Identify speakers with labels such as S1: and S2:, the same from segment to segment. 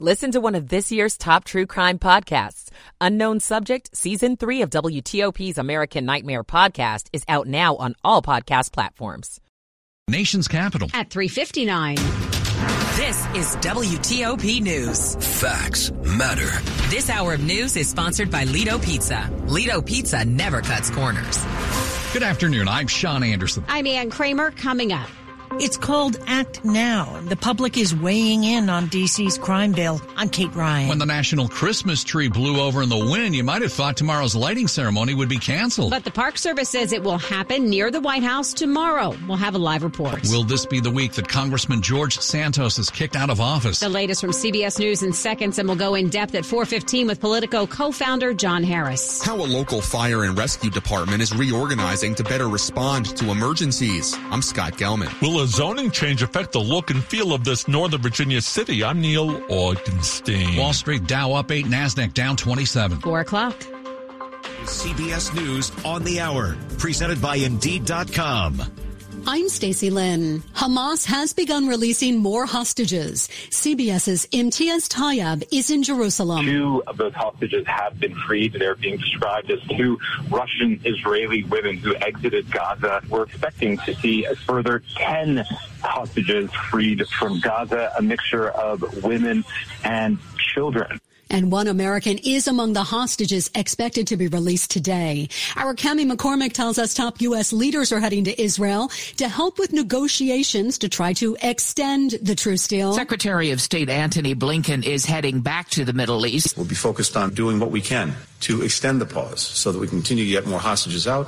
S1: Listen to one of this year's top true crime podcasts. Unknown Subject, Season 3 of WTOP's American Nightmare podcast is out now on all podcast platforms.
S2: Nation's capital.
S3: At 359.
S1: This is WTOP News.
S4: Facts matter.
S1: This hour of news is sponsored by Lido Pizza. Lido Pizza never cuts corners.
S2: Good afternoon. I'm Sean Anderson.
S3: I'm Ann Kramer coming up.
S5: It's called Act Now, and the public is weighing in on DC's crime bill. I'm Kate Ryan.
S2: When the national Christmas tree blew over in the wind, you might have thought tomorrow's lighting ceremony would be canceled.
S3: But the Park Service says it will happen near the White House tomorrow. We'll have a live report.
S2: Will this be the week that Congressman George Santos is kicked out of office?
S3: The latest from CBS News in seconds, and we'll go in depth at 415 with Politico co-founder John Harris.
S6: How a local fire and rescue department is reorganizing to better respond to emergencies. I'm Scott Gelman.
S7: Will a zoning change affect the look and feel of this Northern Virginia city? I'm Neil Augenstein.
S2: Wall Street Dow up 8, NASDAQ down 27.
S3: 4 o'clock.
S8: CBS News on the hour, presented by Indeed.com.
S9: I'm Stacy Lynn. Hamas has begun releasing more hostages. CBS's Imtiaz Tyab is in Jerusalem.
S10: Two of those hostages have been freed. They're being described as two Russian Israeli women who exited Gaza. We're expecting to see a further 10 hostages freed from Gaza, a mixture of women and children.
S9: And one American is among the hostages expected to be released today. Our Cami McCormick tells us top U.S. leaders are heading to Israel to help with negotiations to try to extend the truce deal.
S11: Secretary of State Antony Blinken is heading back to the Middle East.
S12: We'll be focused on doing what we can to extend the pause so that we continue to get more hostages out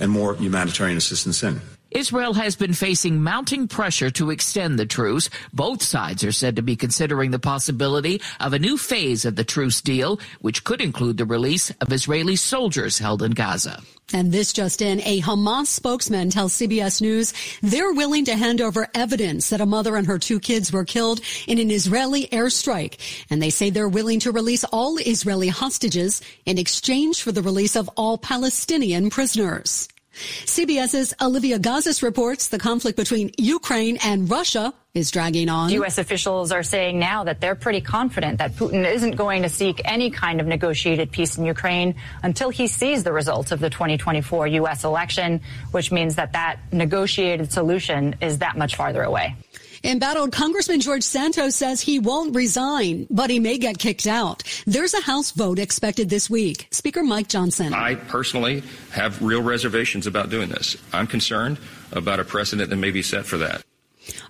S12: and more humanitarian assistance in.
S11: Israel has been facing mounting pressure to extend the truce. Both sides are said to be considering the possibility of a new phase of the truce deal, which could include the release of Israeli soldiers held in Gaza.
S9: And this just in, a Hamas spokesman tells CBS News they're willing to hand over evidence that a mother and her two kids were killed in an Israeli airstrike. And they say they're willing to release all Israeli hostages in exchange for the release of all Palestinian prisoners. CBS's Olivia Gazis reports the conflict between Ukraine and Russia is dragging on.
S13: U.S. officials are saying now that they're pretty confident that Putin isn't going to seek any kind of negotiated peace in Ukraine until he sees the results of the 2024 U.S. election, which means that that negotiated solution is that much farther away.
S9: Embattled Congressman George Santos says he won't resign, but he may get kicked out. There's a House vote expected this week. Speaker Mike Johnson.
S14: I personally have real reservations about doing this. I'm concerned about a precedent that may be set for that.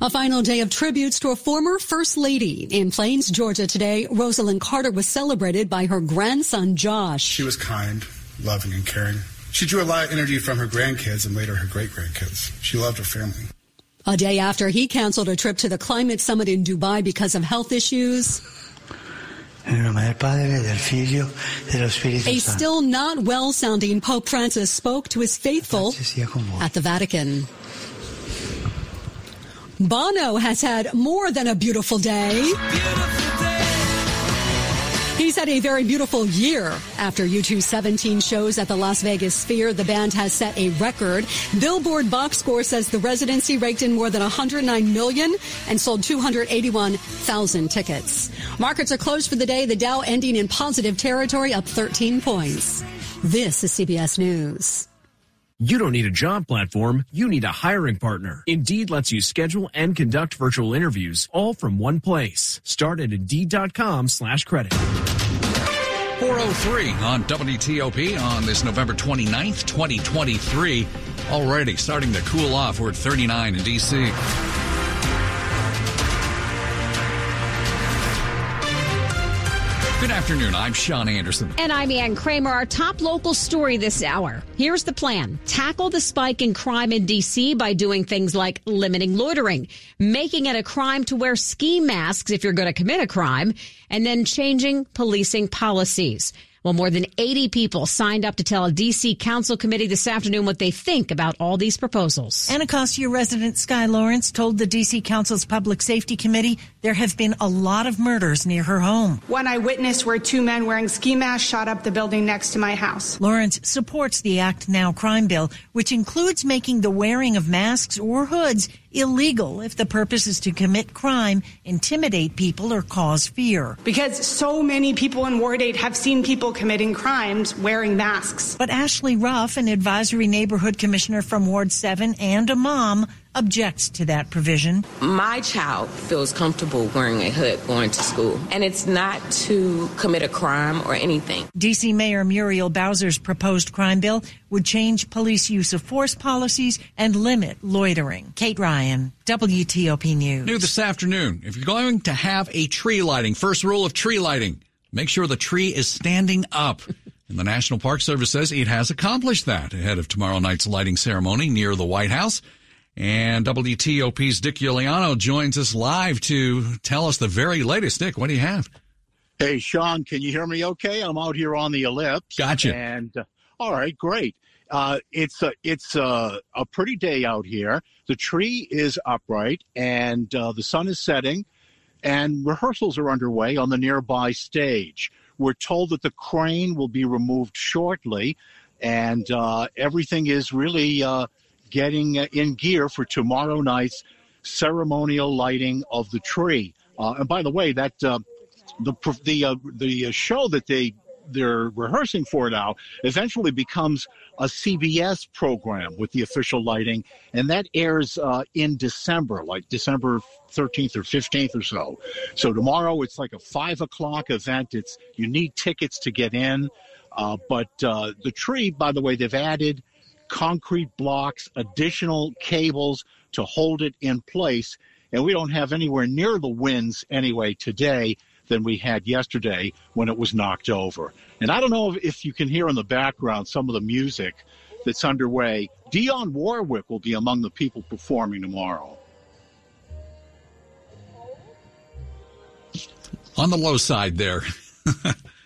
S9: A final day of tributes to a former First Lady. In Plains, Georgia today, Rosalynn Carter was celebrated by her grandson, Josh.
S15: She was kind, loving, and caring. She drew a lot of energy from her grandkids and later her great grandkids. She loved her family.
S9: A day after he canceled a trip to the climate summit in Dubai because of health issues. A still not well sounding Pope Francis spoke to his faithful at the Vatican. Bono has had more than a beautiful day. He's had a very beautiful year. After U2's 17 shows at the Las Vegas Sphere, the band has set a record. Billboard box score says the residency raked in more than 109 million and sold 281,000 tickets. Markets are closed for the day, the Dow ending in positive territory, up 13 points. This is CBS News.
S16: You don't need a job platform, you need a hiring partner. Indeed lets you schedule and conduct virtual interviews all from one place. Start at Indeed.com slash credit.
S2: 403 on WTOP on this November 29th, 2023. Already starting to cool off. We're at 39 in D.C. Good afternoon. I'm Sean Anderson.
S3: And I'm Ann Kramer. Our top local story this hour. Here's the plan. Tackle the spike in crime in D.C. by doing things like limiting loitering, making it a crime to wear ski masks if you're going to commit a crime, and then changing policing policies. Well, more than 80 people signed up to tell a D.C. Council committee this afternoon what they think about all these proposals.
S5: Anacostia resident Sky Lawrence told the D.C. Council's Public Safety Committee there have been a lot of murders near her home.
S17: One I witnessed where two men wearing ski masks shot up the building next to my house.
S5: Lawrence supports the Act Now crime bill, which includes making the wearing of masks or hoods illegal if the purpose is to commit crime, intimidate people, or cause fear.
S17: Because so many people in Ward 8 have seen people committing crimes wearing masks.
S5: But Ashley Ruff, an advisory neighborhood commissioner from Ward 7 and a mom, objects to that provision.
S4: My child feels comfortable wearing a hood going to school, and it's not to commit a crime or anything.
S5: D.C. Mayor Muriel Bowser's proposed crime bill would change police use of force policies and limit loitering. Kate Ryan, WTOP News.
S2: New this afternoon. If you're going to have a tree lighting, first rule of tree lighting, make sure the tree is standing up. And the National Park Service says it has accomplished that ahead of tomorrow night's lighting ceremony near the White House. And WTOP's Dick Uliano joins us live to tell us the very latest. Dick, what do you have?
S18: Hey, Sean, can you hear me okay? I'm out here on the ellipse.
S2: Gotcha.
S18: And uh, all right, great. Uh, it's a it's a, a pretty day out here. The tree is upright, and uh, the sun is setting, and rehearsals are underway on the nearby stage. We're told that the crane will be removed shortly, and uh, everything is really uh, getting in gear for tomorrow night's ceremonial lighting of the tree. Uh, and by the way, that uh, the the uh, the show that they they're rehearsing for now eventually becomes a CBS program with the official lighting, and that airs uh, in December, like December 13th or 15th or so. So tomorrow it's like a five o'clock event. It's you need tickets to get in, uh, but uh, the tree, by the way, they've added concrete blocks, additional cables to hold it in place. And we don't have anywhere near the winds anyway today than we had yesterday when it was knocked over. And I don't know if you can hear in the background some of the music that's underway. Dionne Warwick will be among the people performing tomorrow.
S2: On the low side there.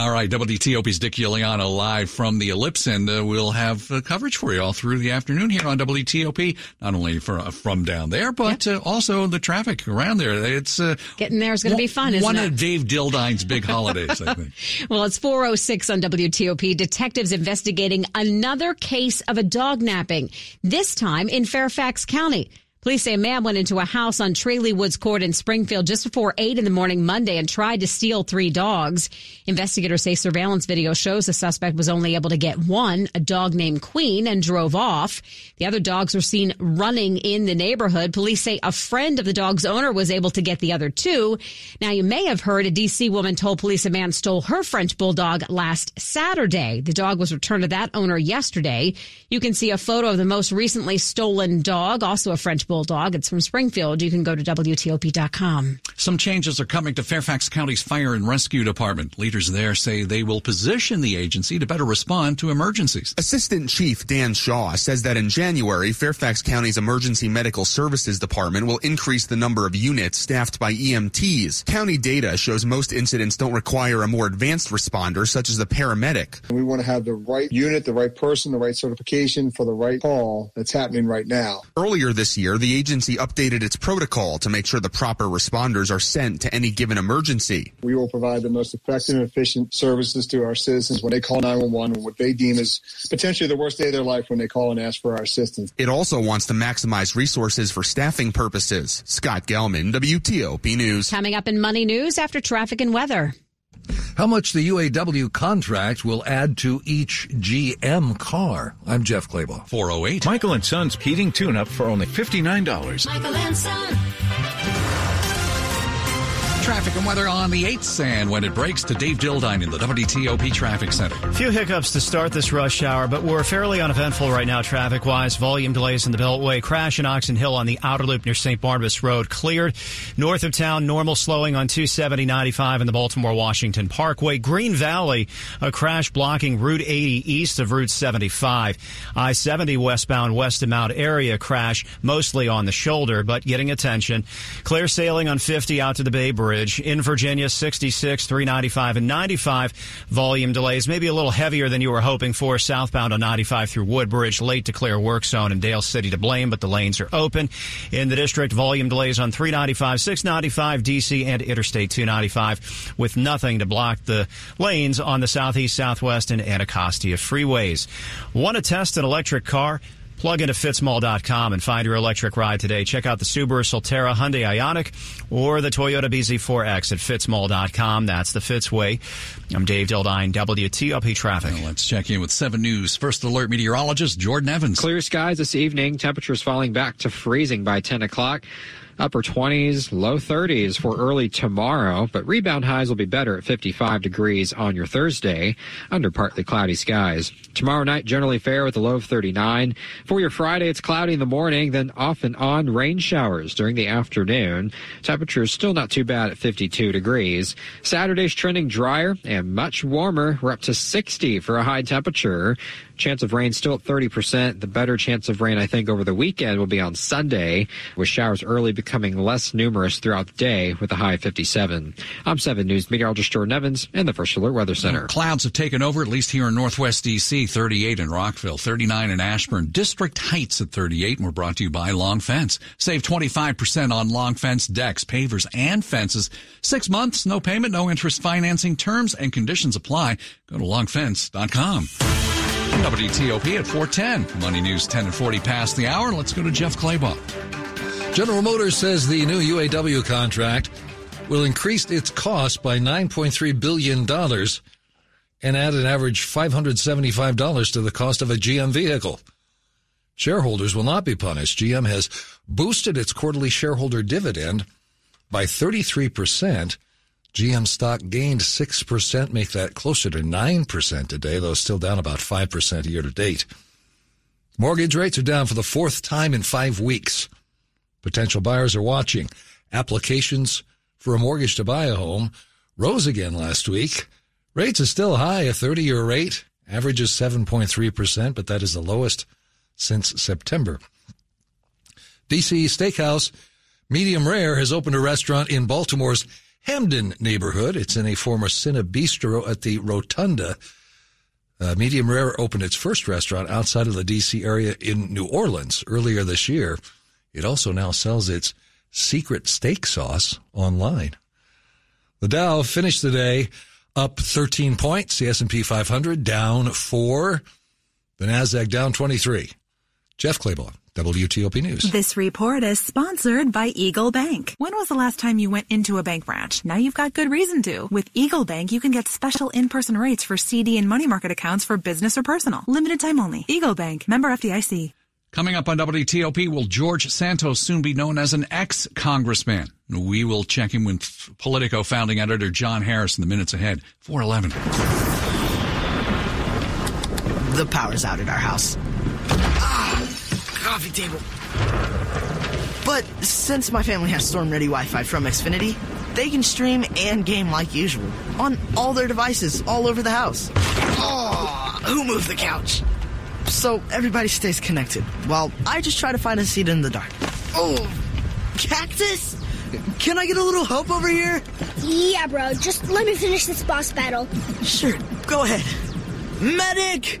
S2: All right, WTOP's Dick Uliano live from the Ellipse, and uh, we'll have uh, coverage for you all through the afternoon here on WTOP. Not only for, uh, from down there, but yep. also the traffic around there. It's uh,
S3: getting there is going to be fun.
S2: one
S3: it?
S2: of Dave Dildine's big holidays, I think.
S3: well, it's 4:06 on WTOP. Detectives investigating another case of a dog napping. This time in Fairfax County. Police say a man went into a house on Tralee Woods Court in Springfield just before 8 in the morning Monday and tried to steal three dogs. Investigators say surveillance video shows the suspect was only able to get one, a dog named Queen, and drove off. The other dogs were seen running in the neighborhood. Police say a friend of the dog's owner was able to get the other two. Now, you may have heard a D.C. woman told police a man stole her French bulldog last Saturday. The dog was returned to that owner yesterday. You can see a photo of the most recently stolen dog, also a French Bulldog. It's from Springfield. You can go to WTOP.com.
S2: Some changes are coming to Fairfax County's Fire and Rescue Department. Leaders there say they will position the agency to better respond to emergencies.
S6: Assistant Chief Dan Shaw says that in January, Fairfax County's Emergency Medical Services Department will increase the number of units staffed by EMTs. County data shows most incidents don't require a more advanced responder, such as a paramedic.
S19: We want to have the right unit, the right person, the right certification for the right call that's happening right now.
S6: Earlier this year, the agency updated its protocol to make sure the proper responders are sent to any given emergency.
S19: We will provide the most effective and efficient services to our citizens when they call 911 what they deem as potentially the worst day of their life when they call and ask for our assistance.
S6: It also wants to maximize resources for staffing purposes. Scott Gelman, WTOP News.
S3: Coming up in Money News after traffic and weather.
S20: How much the UAW contract will add to each GM car. I'm Jeff Clabaugh.
S2: 408.
S21: Michael and Son's heating tune up for only $59.
S22: Michael and Son.
S2: Traffic and weather on the 8th and when it breaks to Dave Dildine in the WTOP Traffic Center.
S23: A few hiccups to start this rush hour, but we're fairly uneventful right now traffic wise. Volume delays in the Beltway. Crash in Oxon Hill on the outer loop near St. Barnabas Road cleared. North of town, normal slowing on 270 95 in the Baltimore Washington Parkway. Green Valley, a crash blocking Route 80 east of Route 75. I 70 westbound west of Mount Airy crash mostly on the shoulder, but getting attention. Clear sailing on 50 out to the Bay Bridge. In Virginia, 66, 395, and 95. Volume delays, maybe a little heavier than you were hoping for. Southbound on 95 through Woodbridge, late to clear work zone in Dale City to blame, but the lanes are open. In the district, volume delays on 395, 695, DC, and Interstate 295, with nothing to block the lanes on the southeast, southwest, and Anacostia freeways. Want to test an electric car? Plug into fitzmall.com and find your electric ride today. Check out the Subaru Solterra, Hyundai Ioniq, or the Toyota BZ4X at fitzmall.com. That's the Fitz way. I'm Dave Dildine, WTOP Traffic.
S2: Well, let's check in with 7 News First Alert meteorologist Jordan Evans.
S24: Clear skies this evening. Temperatures falling back to freezing by 10 o'clock upper 20s, low 30s for early tomorrow, but rebound highs will be better at 55 degrees on your Thursday under partly cloudy skies. Tomorrow night, generally fair with a low of 39. For your Friday, it's cloudy in the morning, then off and on rain showers during the afternoon. Temperatures still not too bad at 52 degrees. Saturday's trending drier and much warmer. We're up to 60 for a high temperature. Chance of rain still at 30%. The better chance of rain, I think, over the weekend will be on Sunday, with showers early becoming less numerous throughout the day with a high of 57. I'm 7 News meteorologist Jordan Evans in the First Alert Weather Center.
S2: Clouds have taken over, at least here in Northwest D.C., 38 in Rockville, 39 in Ashburn, District Heights at 38, and we're brought to you by Long Fence. Save 25% on Long Fence decks, pavers, and fences. Six months, no payment, no interest financing terms and conditions apply. Go to longfence.com. WTOP at 410. Money News 10 and 40 past the hour. Let's go to Jeff Clabaugh.
S20: General Motors says the new UAW contract will increase its cost by $9.3 billion and add an average $575 to the cost of a GM vehicle. Shareholders will not be punished. GM has boosted its quarterly shareholder dividend by 33%. GM stock gained 6%, make that closer to 9% today, though still down about 5% year to date. Mortgage rates are down for the fourth time in five weeks. Potential buyers are watching. Applications for a mortgage to buy a home rose again last week. Rates are still high, a 30 year rate, averages 7.3%, but that is the lowest since September. DC Steakhouse Medium Rare has opened a restaurant in Baltimore's Hampden neighborhood. It's in a former Cine Bistro at the Rotunda. Uh, Medium Rare opened its first restaurant outside of the D.C. area in New Orleans earlier this year. It also now sells its secret steak sauce online. The Dow finished the day up 13 points. The S&P 500 down four. The Nasdaq down 23. Jeff Clabaugh. WTOP News.
S25: This report is sponsored by Eagle Bank. When was the last time you went into a bank branch? Now you've got good reason to. With Eagle Bank, you can get special in-person rates for CD and money market accounts for business or personal. Limited time only. Eagle Bank. Member FDIC.
S2: Coming up on WTOP, will George Santos soon be known as an ex-congressman? We will check in with Politico founding editor John Harris in the minutes ahead. 411.
S22: The power's out at our house coffee table. But since my family has storm ready Wi Fi from Xfinity, they can stream and game like usual on all their devices all over the house. Oh, who moved the couch? So everybody stays connected while I just try to find a seat in the dark. Oh, cactus? Can I get a little help over here?
S26: Yeah, bro. Just let me finish this boss battle.
S22: Sure, go ahead. Medic!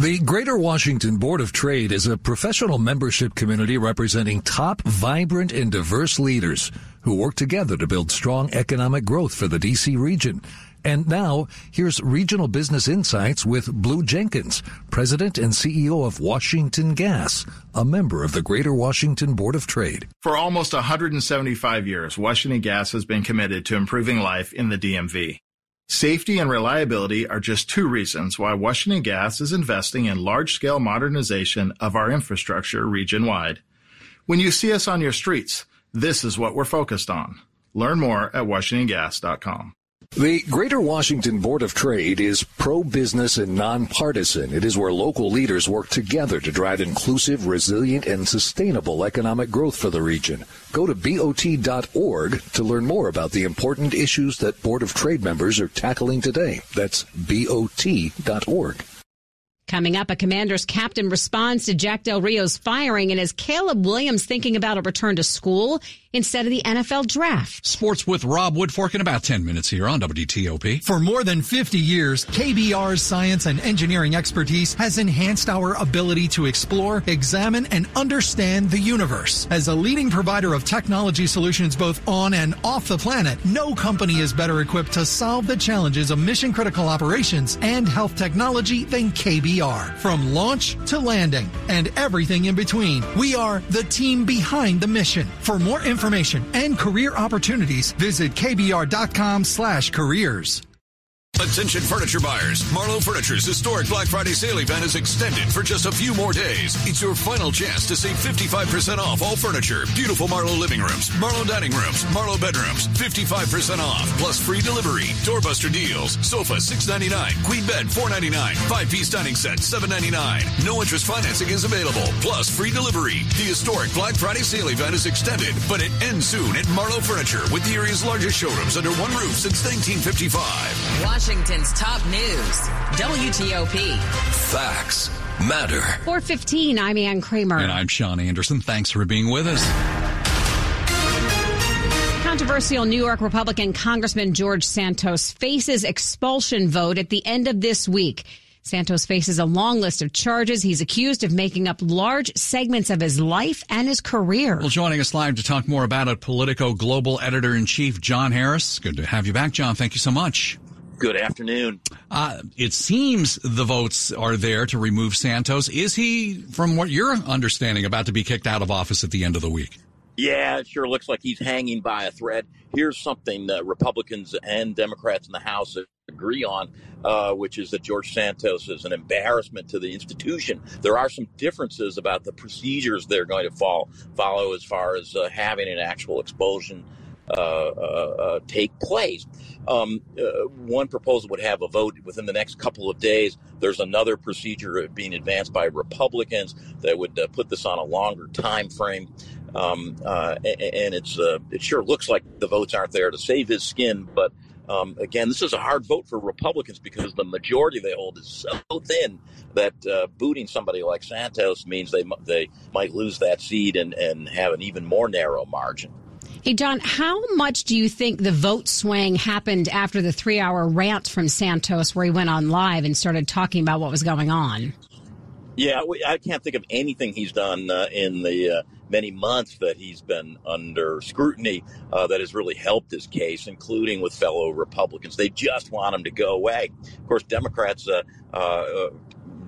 S20: The Greater Washington Board of Trade is a professional membership community representing top, vibrant, and diverse leaders who work together to build strong economic growth for the D.C. region. And now, here's Regional Business Insights with Blue Jenkins, President and CEO of Washington Gas, a member of the Greater Washington Board of Trade.
S27: For almost 175 years, Washington Gas has been committed to improving life in the DMV. Safety and reliability are just two reasons why Washington Gas is investing in large-scale modernization of our infrastructure region-wide. When you see us on your streets, this is what we're focused on. Learn more at washingtongas.com.
S20: The Greater Washington Board of Trade is pro-business and nonpartisan. It is where local leaders work together to drive inclusive, resilient, and sustainable economic growth for the region. Go to BOT.org to learn more about the important issues that Board of Trade members are tackling today. That's BOT.org.
S3: Coming up, a commander's captain responds to Jack Del Rio's firing and is Caleb Williams thinking about a return to school instead of the NFL draft?
S2: Sports with Rob Woodfork in about 10 minutes here on WTOP.
S28: For more than 50 years, KBR's science and engineering expertise has enhanced our ability to explore, examine, and understand the universe. As a leading provider of technology solutions both on and off the planet, no company is better equipped to solve the challenges of mission critical operations and health technology than KBR. From launch to landing and everything in between, we are the team behind the mission. For more information and career opportunities, visit kbr.com slash careers.
S29: Attention furniture buyers. Marlo Furniture's historic Black Friday sale event is extended for just a few more days. It's your final chance to save 55% off all furniture. Beautiful Marlo living rooms, Marlo dining rooms, Marlo bedrooms, 55% off, plus free delivery. Doorbuster deals. Sofa $6.99, queen bed $4.99, five-piece dining set $7.99. No interest financing is available, plus free delivery. The historic Black Friday sale event is extended, but it ends soon at Marlo Furniture with the area's largest showrooms under one roof since 1955.
S30: Washington's top news. WTOP.
S29: Facts matter.
S3: 415, I'm Ann Kramer.
S2: And I'm Sean Anderson. Thanks for being with us.
S3: Controversial New York Republican Congressman George Santos faces expulsion vote at the end of this week. Santos faces a long list of charges. He's accused of making up large segments of his life and his career.
S2: Well, joining us live to talk more about it, Politico Global Editor in Chief John Harris. Good to have you back, John. Thank you so much.
S31: Good afternoon.
S2: Uh, it seems the votes are there to remove Santos. Is he, from what you're understanding, about to be kicked out of office at the end of the week?
S31: Yeah, it sure looks like he's hanging by a thread. Here's something that Republicans and Democrats in the House agree on, uh, which is that George Santos is an embarrassment to the institution. There are some differences about the procedures they're going to follow, follow as far as uh, having an actual expulsion take place. Um, uh, one proposal would have a vote within the next couple of days. There's another procedure being advanced by Republicans that would uh, put this on a longer time frame. Um, uh, and it's it sure looks like the votes aren't there to save his skin, but um, again, this is a hard vote for Republicans because the majority they hold is so thin that uh, booting somebody like Santos means they they might lose that seat and, and have an even more narrow margin.
S3: Hey, John, how much do you think the vote swing happened after the three hour rant from Santos where he went on live and started talking about what was going on?
S31: Yeah, I can't think of anything he's done uh, in the uh, many months that he's been under scrutiny uh, that has really helped his case, including with fellow Republicans. They just want him to go away. Of course, Democrats uh, uh,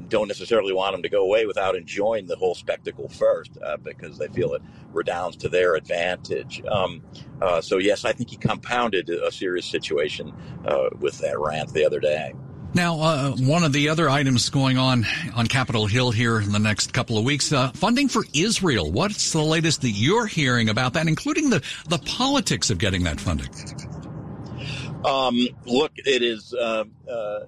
S31: don't necessarily want them to go away without enjoying the whole spectacle first uh, because they feel it redounds to their advantage. Um, uh, so, yes, I think he compounded a serious situation uh, with that rant the other day.
S2: Now, uh, one of the other items going on on Capitol Hill here in the next couple of weeks, uh, funding for Israel. What's the latest that you're hearing about that, including the, the politics of getting that funding?
S31: Um, look, it is uh, uh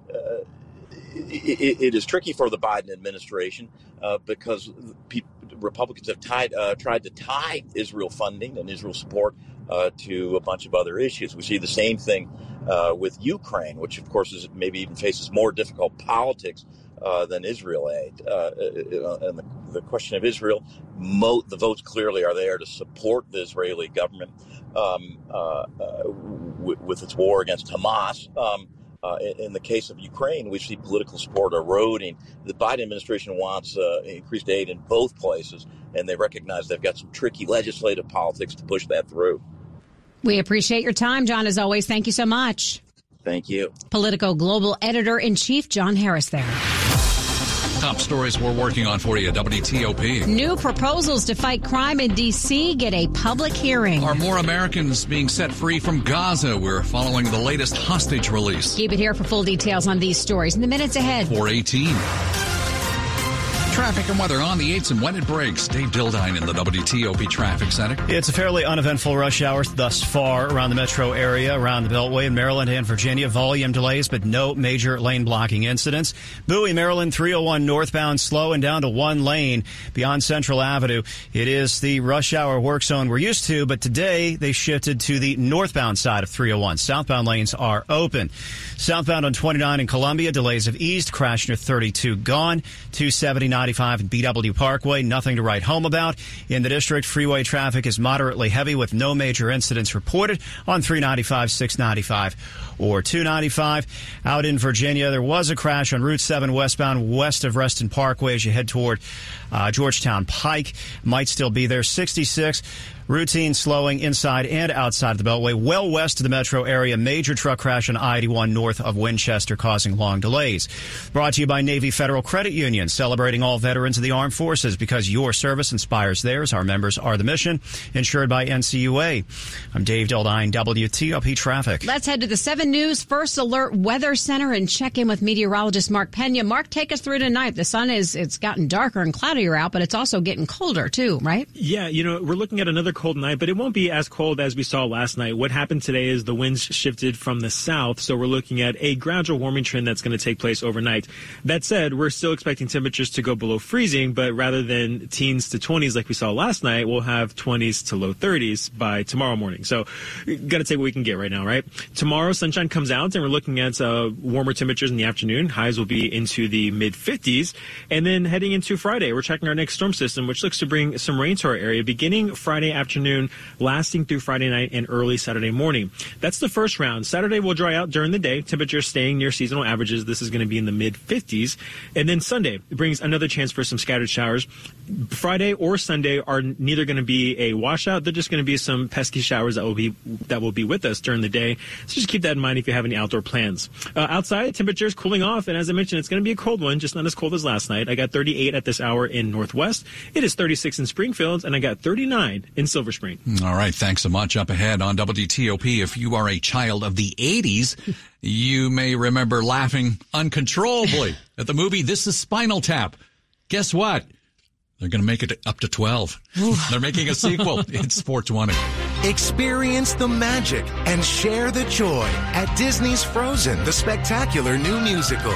S31: it, it is tricky for the Biden administration uh, because people, Republicans have tied, uh, tried to tie Israel funding and Israel support uh, to a bunch of other issues. We see the same thing uh, with Ukraine, which of course is maybe even faces more difficult politics uh, than Israel aid. Uh, and the, the, question of Israel, mo- the votes clearly are there to support the Israeli government um, w- with its war against Hamas. Um, uh, in, in, the case of Ukraine, we see political support eroding. The Biden administration wants uh, increased aid in both places, and they recognize they've got some tricky legislative politics to push that through.
S3: We appreciate your time, John, as always. Thank you so much.
S31: Thank you.
S3: Politico Global Editor in Chief John Harris there.
S2: Top stories we're working on for you, WTOP.
S3: New proposals to fight crime in D.C. get a public hearing.
S2: Are more Americans being set free from Gaza? We're following the latest hostage release.
S3: Keep it here for full details on these stories in the minutes ahead.
S2: 418. Traffic and weather on the 8s and when it breaks. Dave Dildine in the WTOP Traffic Center.
S23: It's a fairly uneventful rush hour thus far around the metro area, around the Beltway in Maryland and Virginia. Volume delays, but no major lane blocking incidents. Bowie, Maryland, 301 northbound, slow and down to one lane beyond Central Avenue. It is the rush hour work zone we're used to, but today they shifted to the northbound side of 301. Southbound lanes are open. Southbound on 29 in Columbia, delays have eased. Crash near 32 gone. 270 95 and BW Parkway, nothing to write home about. In the district, freeway traffic is moderately heavy with no major incidents reported on 395, 695, or 295. Out in Virginia, there was a crash on Route 7 westbound west of Reston Parkway as you head toward uh, Georgetown Pike. Might still be there. 66. Routine slowing inside and outside of the Beltway, well west of the metro area. Major truck crash on I-81 north of Winchester causing long delays. Brought to you by Navy Federal Credit Union, celebrating all veterans of the armed forces because your service inspires theirs. Our members are the mission, insured by NCUA. I'm Dave Dildine, WTOP Traffic.
S3: Let's head to the 7 News First Alert Weather Center and check in with meteorologist Mark Pena. Mark, take us through tonight. The sun is, it's gotten darker and cloudier out, but it's also getting colder too, right?
S32: Yeah, you know, we're looking at another cold night, but it won't be as cold as we saw last night. What happened today is the winds shifted from the south, so we're looking at a gradual warming trend that's going to take place overnight. That said, we're still expecting temperatures to go below freezing, but rather than teens to 20s like we saw last night, we'll have 20s to low 30s by tomorrow morning. So, got to take what we can get right now, right? Tomorrow, sunshine comes out, and we're looking at uh, warmer temperatures in the afternoon. Highs will be into the mid 50s, and then heading into Friday, we're checking our next storm system, which looks to bring some rain to our area beginning Friday afternoon lasting through Friday night and early Saturday morning. That's the first round. Saturday will dry out during the day, temperatures staying near seasonal averages. This is going to be in the mid 50s. And then Sunday brings another chance for some scattered showers. Friday or Sunday are neither going to be a washout. They're just going to be some pesky showers that will be that will be with us during the day. So just keep that in mind if you have any outdoor plans. Uh, outside, temperatures cooling off, and as I mentioned, it's going to be a cold one, just not as cold as last night. I got 38 at this hour in Northwest. It is 36 in Springfield, and I got 39 in Silver Spring.
S2: All right, thanks so much. Up ahead on WTOP, if you are a child of the 80s, you may remember laughing uncontrollably at the movie This is Spinal Tap. Guess what? They're going to make it up to 12. They're making a sequel. It's 420.
S33: Experience the magic and share the joy at Disney's Frozen, the spectacular new musical.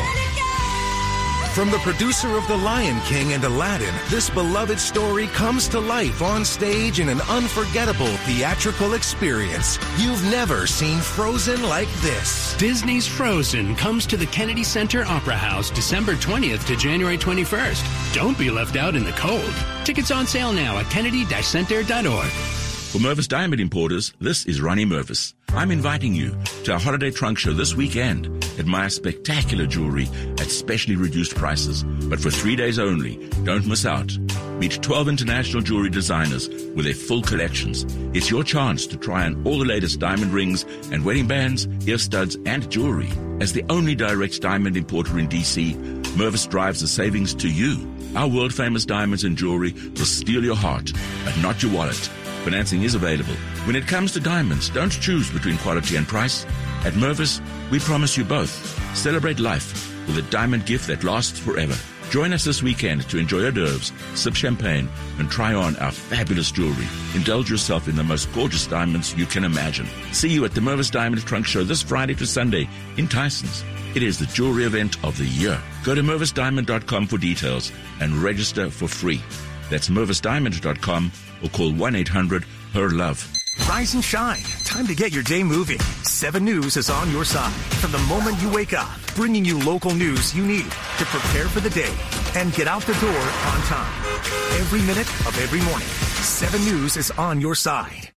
S33: From the producer of The Lion King and Aladdin, this beloved story comes to life on stage in an unforgettable theatrical experience. You've never seen Frozen like this.
S34: Disney's Frozen comes to the Kennedy Center Opera House December 20th to January 21st. Don't be left out in the cold. Tickets on sale now at kennedy-center.org.
S35: For Mervis Diamond Importers, this is Ronnie Mervis. I'm inviting you to our holiday trunk show this weekend. Admire spectacular jewelry at specially reduced prices, but for three days only. Don't miss out. Meet 12 international jewelry designers with their full collections. It's your chance to try on all the latest diamond rings and wedding bands, ear studs, and jewelry. As the only direct diamond importer in DC, Mervis drives the savings to you. Our world famous diamonds and jewelry will steal your heart, but not your wallet. Financing is available. When it comes to diamonds, don't choose between quality and price. At Mervis, we promise you both. Celebrate life with a diamond gift that lasts forever. Join us this weekend to enjoy hors d'oeuvres, sip champagne, and try on our fabulous jewelry. Indulge yourself in the most gorgeous diamonds you can imagine. See you at the Mervis Diamond Trunk Show this Friday to Sunday in Tysons. It is the jewelry event of the year. Go to mervisdiamond.com for details and register for free. That's mervisdiamond.com or call 1-800-HER-LOVE.
S33: Rise and shine. Time to get your day moving. 7 News is on your side from the moment you wake up, bringing you local news you need to prepare for the day and get out the door on time. Every minute of every morning, 7 News is on your side.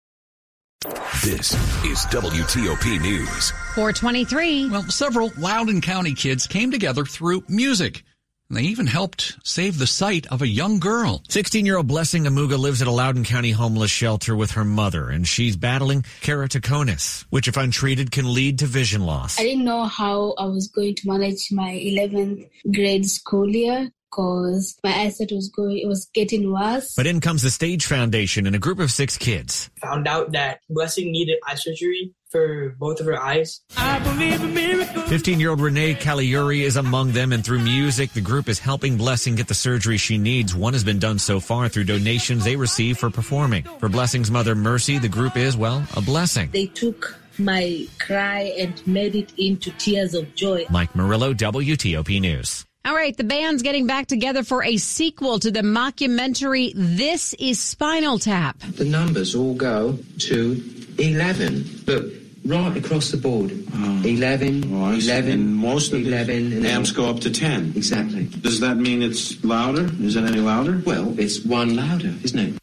S29: This is WTOP News.
S3: 423.
S2: Well, several Loudoun County kids came together through music. They even helped save the sight of a young girl.
S36: 16 year old Blessing Amuga lives at a Loudoun County homeless shelter with her mother, and she's battling keratoconus, which, if untreated, can lead to vision loss.
S37: I didn't know how I was going to manage my 11th grade school year because my eyesight was going, it was getting worse.
S36: But in comes the Stage Foundation and a group of six kids.
S38: Found out that Blessing needed eye surgery
S39: for both of her eyes.
S36: 15 year old Renee Caliuri is among them, and through music, the group is helping Blessing get the surgery she needs. One has been done so far through donations they receive for performing. For Blessing's mother, Mercy, the group is, well, a blessing.
S40: They took my cry and made it into tears of joy.
S36: Mike Murillo, WTOP News.
S3: All right, the band's getting back together for a sequel to the mockumentary This is Spinal Tap.
S41: The numbers all go to 11. Look, right across the board. Ah. 11,
S42: Oh, I see.
S41: 11,
S42: And most of
S41: 11,
S42: the
S41: and
S42: amps go up to 10.
S41: Exactly.
S42: Does that mean it's louder? Is it any louder?
S41: Well, it's one louder, isn't it?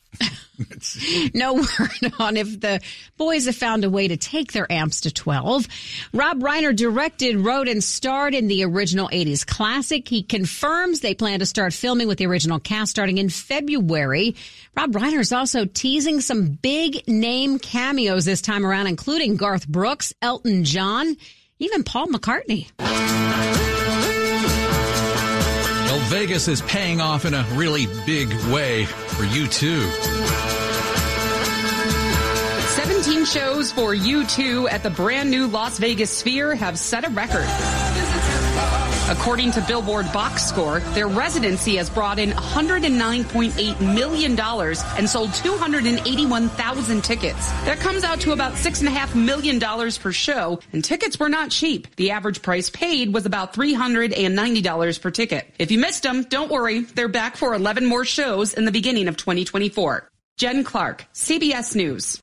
S3: No word on if the boys have found a way to take their amps to 12. Rob Reiner directed, wrote, and starred in the original 80s classic. He confirms they plan to start filming with the original cast starting in February. Rob Reiner is also teasing some big name cameos this time around, including Garth Brooks, Elton John, even Paul McCartney.
S2: Vegas is paying off in a really big way for U2.
S43: 17 shows for U2 at the brand new Las Vegas Sphere have set a record. According to Billboard Box Score, their residency has brought in $109.8 million and sold 281,000 tickets. That comes out to about $6.5 million per show, and tickets were not cheap. The average price paid was about $390 per ticket. If you missed them, don't worry. They're back for 11 more shows in the beginning of 2024. Jen Clark, CBS News.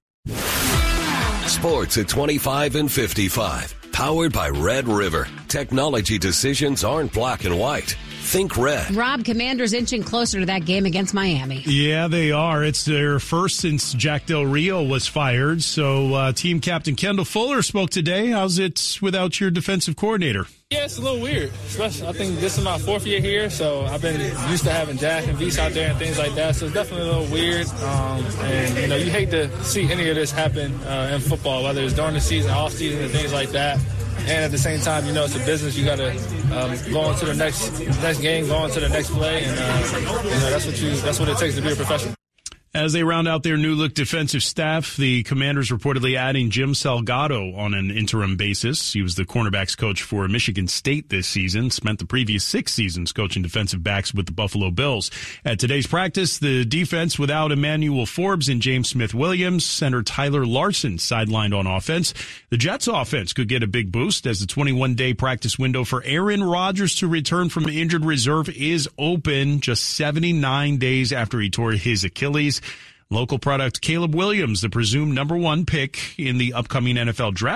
S44: Sports at 25 and 55. Powered by Red River. Technology decisions aren't black and white. Think red.
S3: Rob, Commanders inching closer to that game against Miami.
S43: Yeah, they are. It's their first since Jack Del Rio was fired. So, uh, team captain Kendall Fuller spoke today. How's it without your defensive coordinator?
S38: Yeah, it's a little weird. Especially, I think this is my fourth year here, so I've been used to having Jack and Beast out there and things like that. So it's definitely a little weird. Um, and you know, you hate to see any of this happen uh, in football, whether it's during the season, off season, and things like that. And at the same time, you know, it's a business. You got to um, go on to the next next game, go on to the next play, and uh, you know that's what you that's what it takes to be a professional.
S43: As they round out their new look defensive staff, the Commanders reportedly adding Jim Salgado on an interim basis. He was the cornerbacks coach for Michigan State this season, spent the previous six seasons coaching defensive backs with the Buffalo Bills. At today's practice, the defense without Emmanuel Forbes and James Smith Williams, center Tyler Larson sidelined on offense. The Jets offense could get a big boost as the 21 day practice window for Aaron Rodgers to return from injured reserve is open just 79 days after he tore his Achilles. Local product Caleb Williams, the presumed number one pick in the upcoming NFL draft.